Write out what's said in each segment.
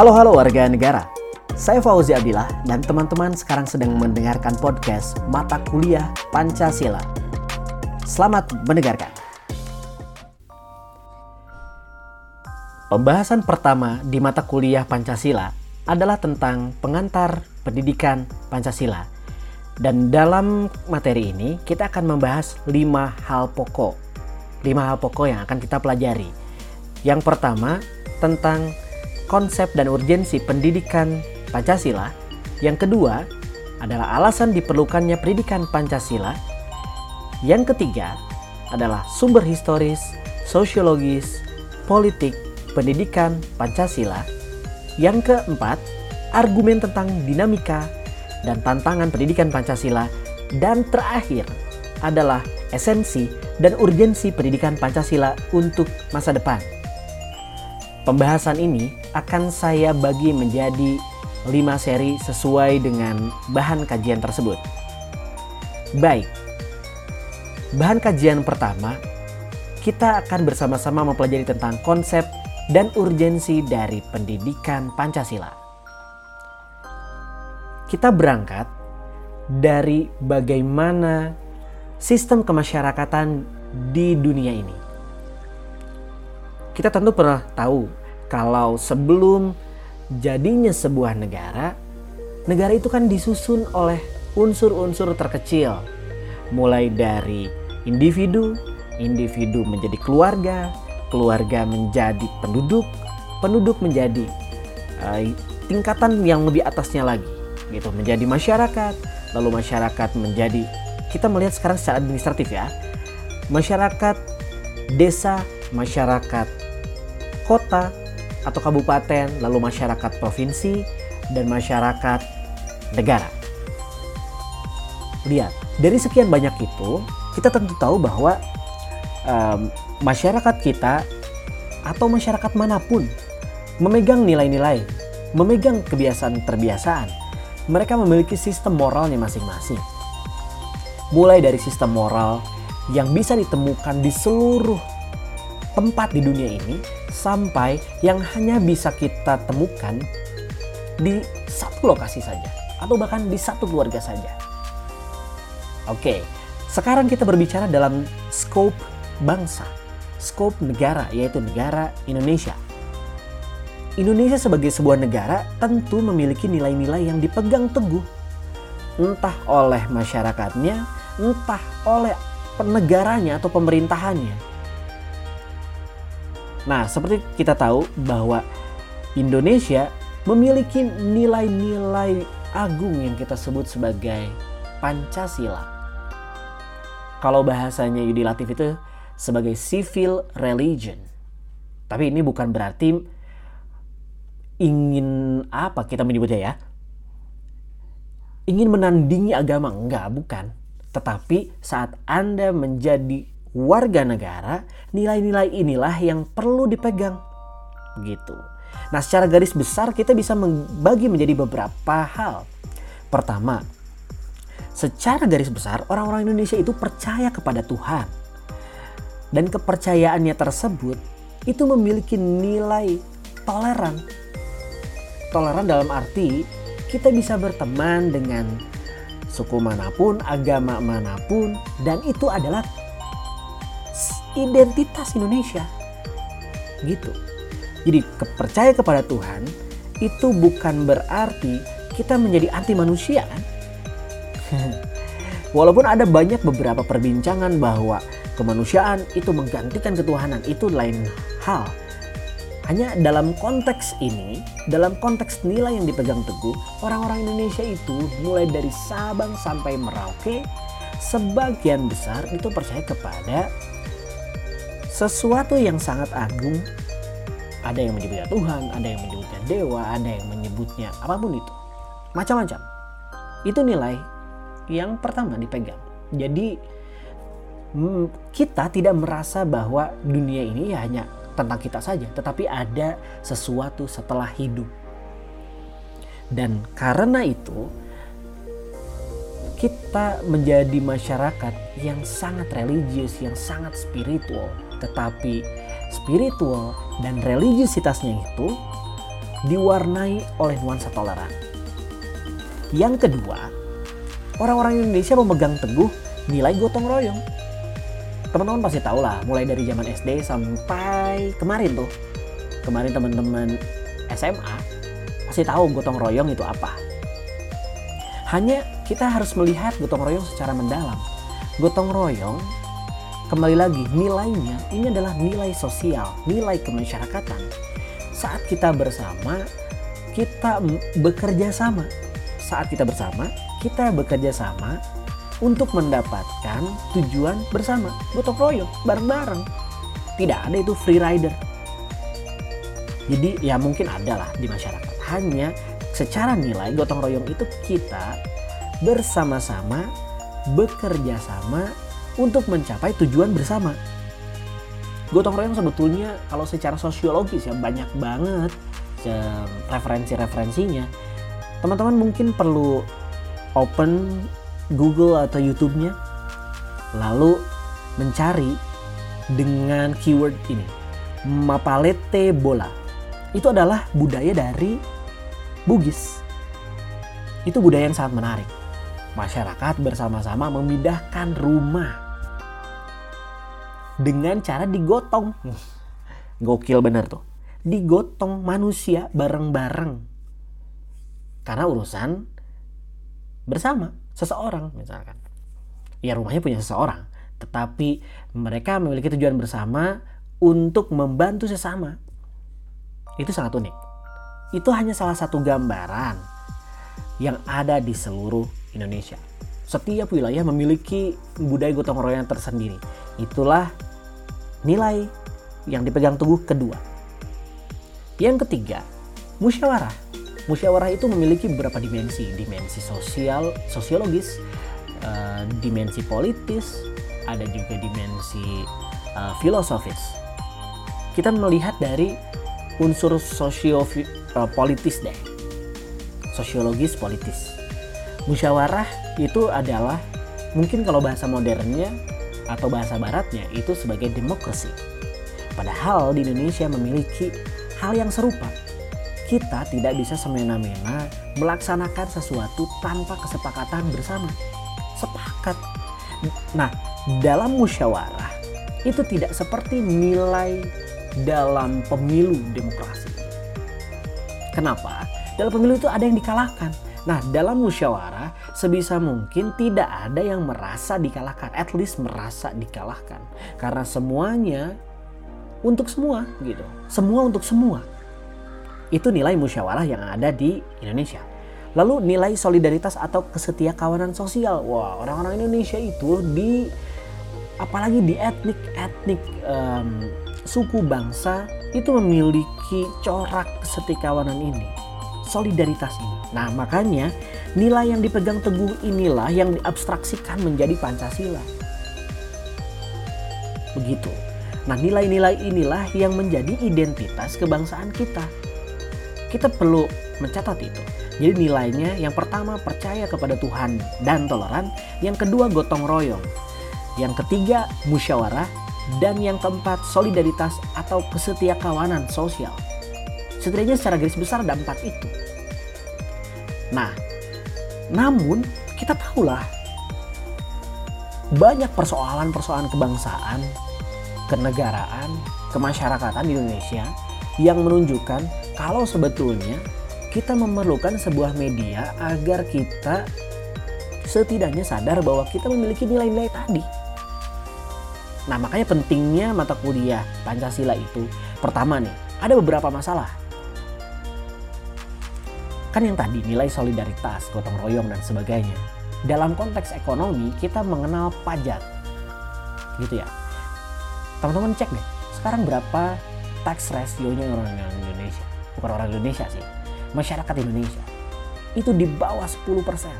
Halo halo warga negara. Saya Fauzi Abdillah dan teman-teman sekarang sedang mendengarkan podcast Mata Kuliah Pancasila. Selamat mendengarkan. Pembahasan pertama di mata kuliah Pancasila adalah tentang pengantar pendidikan Pancasila. Dan dalam materi ini kita akan membahas lima hal pokok. Lima hal pokok yang akan kita pelajari. Yang pertama tentang konsep dan urgensi pendidikan Pancasila. Yang kedua adalah alasan diperlukannya pendidikan Pancasila. Yang ketiga adalah sumber historis, sosiologis, politik, pendidikan Pancasila. Yang keempat, argumen tentang dinamika dan tantangan pendidikan Pancasila. Dan terakhir adalah esensi dan urgensi pendidikan Pancasila untuk masa depan. Pembahasan ini akan saya bagi menjadi lima seri sesuai dengan bahan kajian tersebut. Baik, bahan kajian pertama kita akan bersama-sama mempelajari tentang konsep dan urgensi dari pendidikan Pancasila. Kita berangkat dari bagaimana sistem kemasyarakatan di dunia ini. Kita tentu pernah tahu kalau sebelum jadinya sebuah negara, negara itu kan disusun oleh unsur-unsur terkecil, mulai dari individu, individu menjadi keluarga, keluarga menjadi penduduk, penduduk menjadi uh, tingkatan yang lebih atasnya lagi, gitu, menjadi masyarakat, lalu masyarakat menjadi kita melihat sekarang secara administratif ya, masyarakat desa, masyarakat kota atau kabupaten, lalu masyarakat provinsi dan masyarakat negara. Lihat, dari sekian banyak itu, kita tentu tahu bahwa um, masyarakat kita atau masyarakat mana pun memegang nilai-nilai, memegang kebiasaan-terbiasaan. Mereka memiliki sistem moralnya masing-masing. Mulai dari sistem moral yang bisa ditemukan di seluruh tempat di dunia ini sampai yang hanya bisa kita temukan di satu lokasi saja atau bahkan di satu keluarga saja. Oke, sekarang kita berbicara dalam scope bangsa skop negara yaitu negara Indonesia. Indonesia sebagai sebuah negara tentu memiliki nilai-nilai yang dipegang teguh entah oleh masyarakatnya, entah oleh penegaranya atau pemerintahannya. Nah, seperti kita tahu bahwa Indonesia memiliki nilai-nilai agung yang kita sebut sebagai Pancasila. Kalau bahasanya Yudi Latif itu sebagai civil religion. Tapi ini bukan berarti ingin apa kita menyebutnya ya? Ingin menandingi agama, enggak, bukan. Tetapi saat Anda menjadi warga negara, nilai-nilai inilah yang perlu dipegang. Begitu. Nah, secara garis besar kita bisa membagi menjadi beberapa hal. Pertama, secara garis besar orang-orang Indonesia itu percaya kepada Tuhan dan kepercayaannya tersebut itu memiliki nilai toleran. Toleran dalam arti kita bisa berteman dengan suku mana pun, agama mana pun, dan itu adalah identitas Indonesia. Gitu. Jadi kepercayaan kepada Tuhan itu bukan berarti kita menjadi anti manusia kan? Walaupun ada banyak beberapa perbincangan bahwa kemanusiaan itu menggantikan ketuhanan itu lain hal. Hanya dalam konteks ini, dalam konteks nilai yang dipegang teguh, orang-orang Indonesia itu mulai dari Sabang sampai Merauke, sebagian besar itu percaya kepada sesuatu yang sangat agung. Ada yang menyebutnya Tuhan, ada yang menyebutnya dewa, ada yang menyebutnya apa pun itu. Macam-macam. Itu nilai yang pertama dipegang. Jadi Hmm, kita tidak merasa bahwa dunia ini ya hanya tentang kita saja, tetapi ada sesuatu setelah hidup. Dan karena itu, kita menjadi masyarakat yang sangat religius, yang sangat spiritual, tetapi spiritual dan religiusitasnya itu diwarnai oleh nuansa toleran. Yang kedua, orang-orang Indonesia memegang teguh nilai gotong royong. Teman-teman pasti tahu lah, mulai dari zaman SD sampai kemarin tuh. Kemarin teman-teman SMA pasti tahu gotong royong itu apa. Hanya kita harus melihat gotong royong secara mendalam. Gotong royong kembali lagi nilainya ini adalah nilai sosial, nilai kemasyarakatan. Saat kita bersama, kita bekerja sama. Saat kita bersama, kita bekerja sama untuk mendapatkan tujuan bersama. Gotong royong, bareng-bareng. Tidak ada itu free rider. Jadi ya mungkin ada lah di masyarakat. Hanya secara nilai gotong royong itu kita bersama-sama bekerja sama untuk mencapai tujuan bersama. Gotong royong sebetulnya kalau secara sosiologis ya banyak banget referensi-referensinya. Teman-teman mungkin perlu open Google atau YouTube-nya lalu mencari dengan keyword ini Mapalete bola. Itu adalah budaya dari Bugis. Itu budaya yang sangat menarik masyarakat bersama-sama memindahkan rumah dengan cara digotong. Gokil bener tuh. Digotong manusia bareng-bareng. Karena urusan bersama seseorang misalkan. Ya rumahnya punya seseorang. Tetapi mereka memiliki tujuan bersama untuk membantu sesama. Itu sangat unik. Itu hanya salah satu gambaran yang ada di seluruh Indonesia. Setiap wilayah memiliki budaya gotong royong tersendiri. Itulah nilai yang dipegang teguh kedua. Yang ketiga, musyawarah. Musyawarah itu memiliki beberapa dimensi, dimensi sosial, sosiologis, uh, dimensi politis, ada juga dimensi uh, filosofis. Kita melihat dari unsur sosio uh, politis deh, sosiologis politis musyawarah itu adalah mungkin kalau bahasa modernnya atau bahasa baratnya itu sebagai demokrasi. Padahal di Indonesia memiliki hal yang serupa. Kita tidak bisa semena-mena melaksanakan sesuatu tanpa kesepakatan bersama. Sepakat. Nah, dalam musyawarah itu tidak seperti nilai dalam pemilu demokrasi. Kenapa? Dalam pemilu itu ada yang dikalahkan, Nah, dalam musyawarah sebisa mungkin tidak ada yang merasa dikalahkan, at least merasa dikalahkan. Karena semuanya untuk semua gitu. Semua untuk semua. Itu nilai musyawarah yang ada di Indonesia. Lalu nilai solidaritas atau kesetia kawanan sosial. Wah, orang-orang Indonesia itu di apalagi di etnik-etnik um, suku bangsa itu memiliki corak kawanan ini solidaritas ini. Nah, makanya nilai yang dipegang teguh inilah yang diabstraksikan menjadi Pancasila. Begitu. Nah, nilai-nilai inilah yang menjadi identitas kebangsaan kita. Kita perlu mencatat itu. Jadi nilainya yang pertama percaya kepada Tuhan dan toleran, yang kedua gotong royong, yang ketiga musyawarah, dan yang keempat solidaritas atau kawanan sosial. Setidaknya secara garis besar ada empat itu. Nah, namun kita tahulah banyak persoalan-persoalan kebangsaan, kenegaraan, kemasyarakatan di Indonesia yang menunjukkan kalau sebetulnya kita memerlukan sebuah media agar kita setidaknya sadar bahwa kita memiliki nilai-nilai tadi. Nah, makanya pentingnya mata kuliah Pancasila itu pertama nih, ada beberapa masalah Kan yang tadi nilai solidaritas, gotong royong dan sebagainya. Dalam konteks ekonomi kita mengenal pajak. Gitu ya. Teman-teman cek deh, sekarang berapa tax ratio-nya orang Indonesia? Bukan orang Indonesia sih, masyarakat Indonesia. Itu di bawah 10%.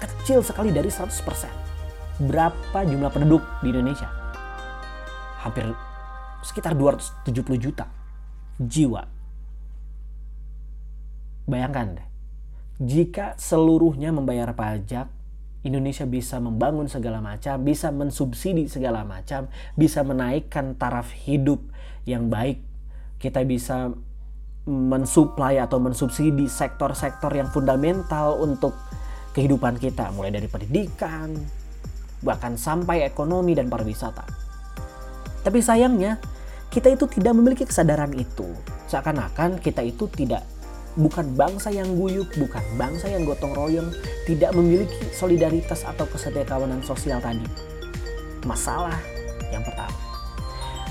Kecil sekali dari 100%. Berapa jumlah penduduk di Indonesia? Hampir sekitar 270 juta jiwa Bayangkan deh, jika seluruhnya membayar pajak, Indonesia bisa membangun segala macam, bisa mensubsidi segala macam, bisa menaikkan taraf hidup yang baik. Kita bisa mensuplai atau mensubsidi sektor-sektor yang fundamental untuk kehidupan kita, mulai dari pendidikan, bahkan sampai ekonomi dan pariwisata. Tapi sayangnya, kita itu tidak memiliki kesadaran itu. Seakan-akan kita itu tidak bukan bangsa yang guyup, bukan bangsa yang gotong royong, tidak memiliki solidaritas atau kesetiakawanan sosial tadi. Masalah yang pertama.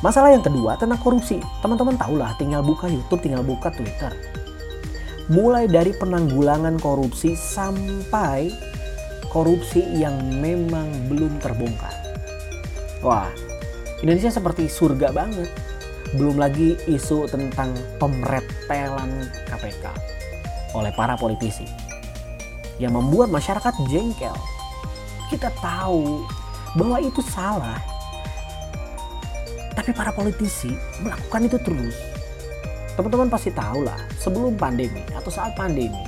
Masalah yang kedua tentang korupsi. Teman-teman tahulah, tinggal buka YouTube, tinggal buka Twitter. Mulai dari penanggulangan korupsi sampai korupsi yang memang belum terbongkar. Wah, Indonesia seperti surga banget. Belum lagi isu tentang pemretelan KPK oleh para politisi yang membuat masyarakat jengkel. Kita tahu bahwa itu salah, tapi para politisi melakukan itu terus. Teman-teman pasti tahu lah, sebelum pandemi atau saat pandemi,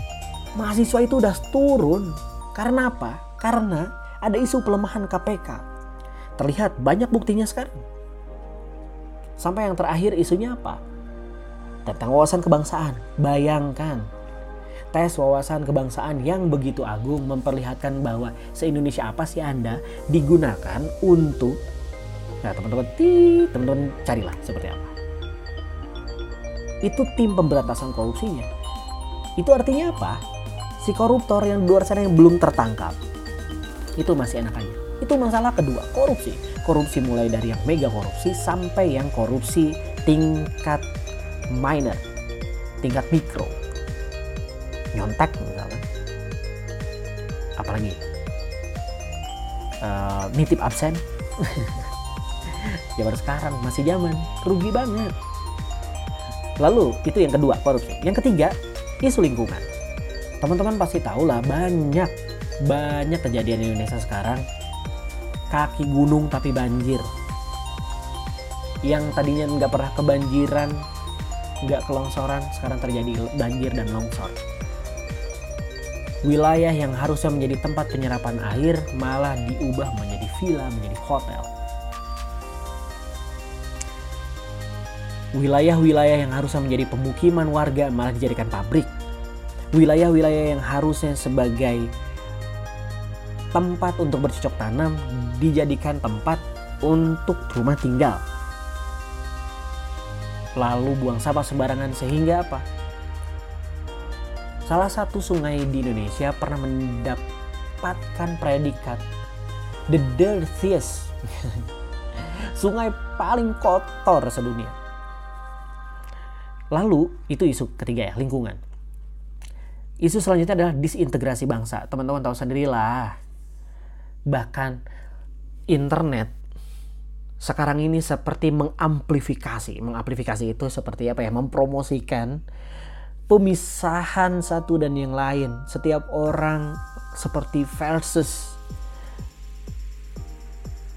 mahasiswa itu udah turun. Karena apa? Karena ada isu pelemahan KPK. Terlihat banyak buktinya sekarang. Sampai yang terakhir isunya apa? Tentang wawasan kebangsaan. Bayangkan, tes wawasan kebangsaan yang begitu agung memperlihatkan bahwa se-Indonesia apa sih Anda digunakan untuk Nah teman-teman, teman-teman carilah seperti apa. Itu tim pemberantasan korupsinya. Itu artinya apa? Si koruptor yang di luar sana yang belum tertangkap. Itu masih enak aja. Itu masalah kedua, korupsi. Korupsi mulai dari yang mega korupsi sampai yang korupsi tingkat minor, tingkat mikro. Nyontek misalnya. Apalagi? Uh, nitip absen. zaman sekarang masih zaman rugi banget lalu itu yang kedua korupsi yang ketiga isu lingkungan teman-teman pasti tahu lah banyak banyak kejadian di Indonesia sekarang kaki gunung tapi banjir. Yang tadinya nggak pernah kebanjiran nggak kelongsoran sekarang terjadi banjir dan longsor. Wilayah yang harusnya menjadi tempat penyerapan air malah diubah menjadi villa menjadi hotel. Wilayah-wilayah yang harusnya menjadi pemukiman warga malah dijadikan pabrik. Wilayah-wilayah yang harusnya sebagai tempat untuk bercocok tanam dijadikan tempat untuk rumah tinggal. Lalu buang sampah sembarangan sehingga apa? Salah satu sungai di Indonesia pernah mendapatkan predikat the dirtiest sungai paling kotor sedunia. Lalu itu isu ketiga ya, lingkungan. Isu selanjutnya adalah disintegrasi bangsa. Teman-teman tahu sendirilah. Bahkan internet sekarang ini seperti mengamplifikasi. Mengamplifikasi itu seperti apa ya? Mempromosikan pemisahan satu dan yang lain. Setiap orang seperti versus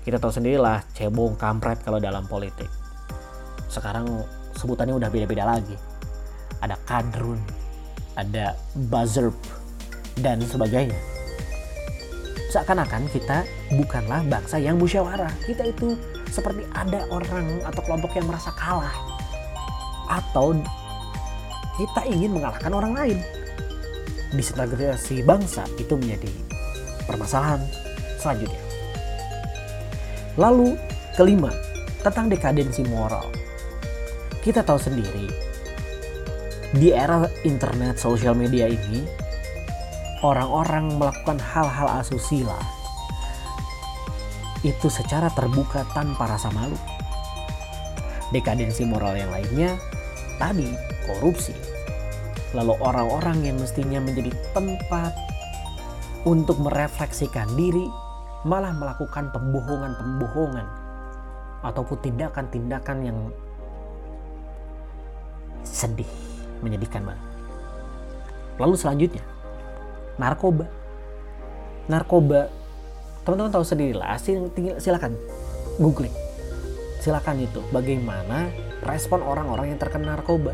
kita tahu sendirilah cebong kampret kalau dalam politik. Sekarang sebutannya udah beda-beda lagi. Ada kadrun, ada buzzerb, dan sebagainya. Seakan-akan kita bukanlah bangsa yang musyawarah. Kita itu seperti ada orang atau kelompok yang merasa kalah. Atau kita ingin mengalahkan orang lain. Disintegrasi bangsa itu menjadi permasalahan selanjutnya. Lalu kelima, tentang dekadensi moral kita tahu sendiri di era internet sosial media ini orang-orang melakukan hal-hal asusila itu secara terbuka tanpa rasa malu. Dekadensi moral yang lainnya tadi korupsi. Lalu orang-orang yang mestinya menjadi tempat untuk merefleksikan diri malah melakukan pembohongan-pembohongan ataupun tindakan-tindakan yang sedih, menyedihkan banget. Lalu selanjutnya, narkoba. Narkoba, teman-teman tahu sendiri lah, silakan googling. Silakan itu bagaimana respon orang-orang yang terkena narkoba.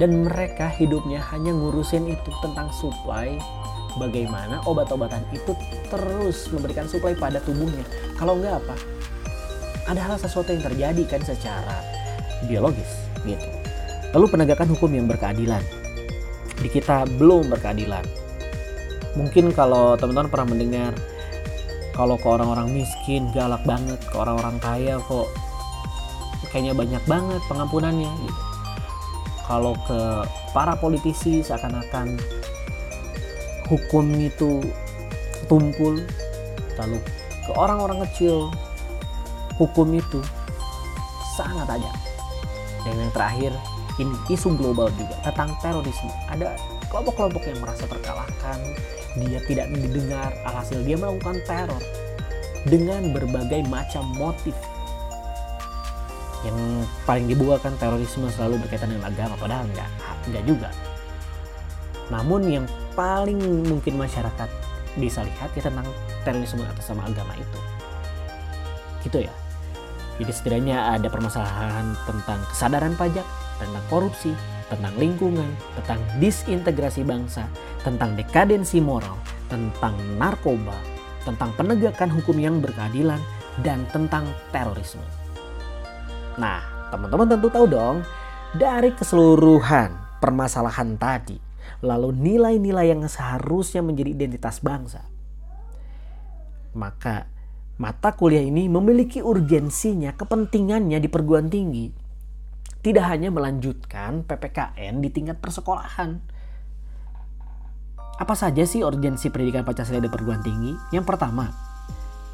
Dan mereka hidupnya hanya ngurusin itu tentang supply bagaimana obat-obatan itu terus memberikan supply pada tubuhnya. Kalau enggak apa? Ada hal sesuatu yang terjadi kan secara biologis gitu. Lalu penegakan hukum yang berkeadilan. Di kita belum berkeadilan. Mungkin kalau teman-teman pernah mendengar kalau ke orang-orang miskin galak banget, ke orang-orang kaya kok kayaknya banyak banget pengampunannya gitu. Kalau ke para politisi seakan-akan hukum itu tumpul, lalu ke orang-orang kecil hukum itu sangat aja. Dan yang terakhir ini isu global juga tentang terorisme. Ada kelompok-kelompok yang merasa terkalahkan, dia tidak didengar, alhasil dia melakukan teror dengan berbagai macam motif. Yang paling dibuat kan terorisme selalu berkaitan dengan agama, padahal enggak, enggak juga. Namun yang paling mungkin masyarakat bisa lihat ya tentang terorisme atas sama agama itu. Gitu ya. Jadi setidaknya ada permasalahan tentang kesadaran pajak, tentang korupsi, tentang lingkungan, tentang disintegrasi bangsa, tentang dekadensi moral, tentang narkoba, tentang penegakan hukum yang berkeadilan, dan tentang terorisme. Nah, teman-teman tentu tahu dong, dari keseluruhan permasalahan tadi, lalu nilai-nilai yang seharusnya menjadi identitas bangsa, maka mata kuliah ini memiliki urgensinya, kepentingannya di perguruan tinggi. Tidak hanya melanjutkan PPKN di tingkat persekolahan. Apa saja sih urgensi pendidikan Pancasila di perguruan tinggi? Yang pertama,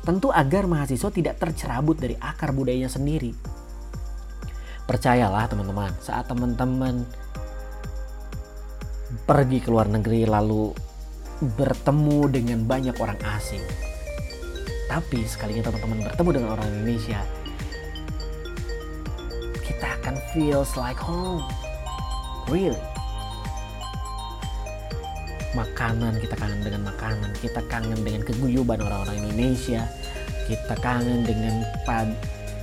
tentu agar mahasiswa tidak tercerabut dari akar budayanya sendiri. Percayalah teman-teman, saat teman-teman pergi ke luar negeri lalu bertemu dengan banyak orang asing, tapi sekalinya teman-teman bertemu dengan orang Indonesia, kita akan feels like home. Really. Makanan, kita kangen dengan makanan, kita kangen dengan keguyuban orang-orang Indonesia, kita kangen dengan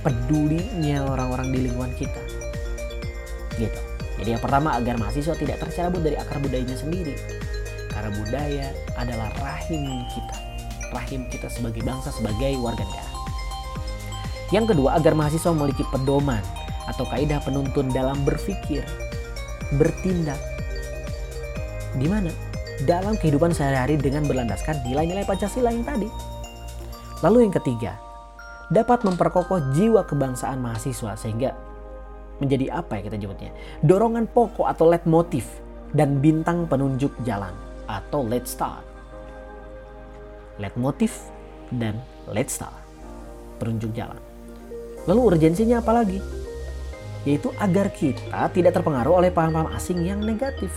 pedulinya orang-orang di lingkungan kita. Gitu. Jadi yang pertama agar mahasiswa tidak tercerabut dari akar budayanya sendiri. Karena budaya adalah rahim kita rahim kita sebagai bangsa, sebagai warga negara. Yang kedua, agar mahasiswa memiliki pedoman atau kaidah penuntun dalam berpikir, bertindak. Di mana? Dalam kehidupan sehari-hari dengan berlandaskan nilai-nilai Pancasila yang tadi. Lalu yang ketiga, dapat memperkokoh jiwa kebangsaan mahasiswa sehingga menjadi apa ya kita nyebutnya? Dorongan pokok atau leitmotiv dan bintang penunjuk jalan atau lead star motif dan let's start. Perunjuk jalan. Lalu urgensinya apa lagi? Yaitu agar kita tidak terpengaruh oleh paham-paham asing yang negatif.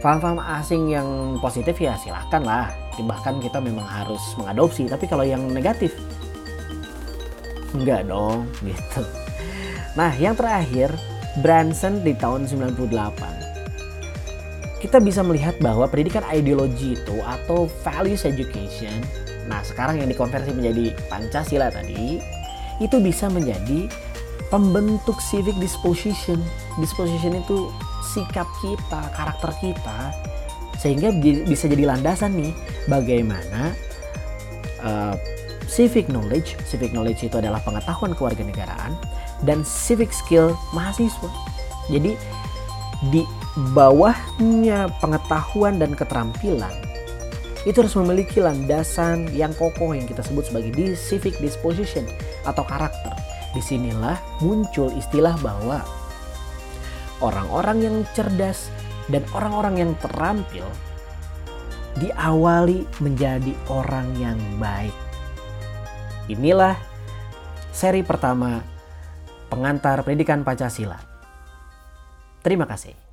Paham-paham asing yang positif ya silahkan lah. Bahkan kita memang harus mengadopsi. Tapi kalau yang negatif, enggak dong gitu. Nah yang terakhir, Branson di tahun 98 kita bisa melihat bahwa pendidikan ideologi itu atau values education, nah sekarang yang dikonversi menjadi Pancasila tadi, itu bisa menjadi pembentuk civic disposition. Disposition itu sikap kita, karakter kita, sehingga bisa jadi landasan nih bagaimana uh, civic knowledge, civic knowledge itu adalah pengetahuan kewarganegaraan dan civic skill mahasiswa. Jadi di bawahnya pengetahuan dan keterampilan itu harus memiliki landasan yang kokoh yang kita sebut sebagai civic disposition atau karakter. Di sinilah muncul istilah bahwa orang-orang yang cerdas dan orang-orang yang terampil diawali menjadi orang yang baik. Inilah seri pertama pengantar pendidikan Pancasila. Terima kasih.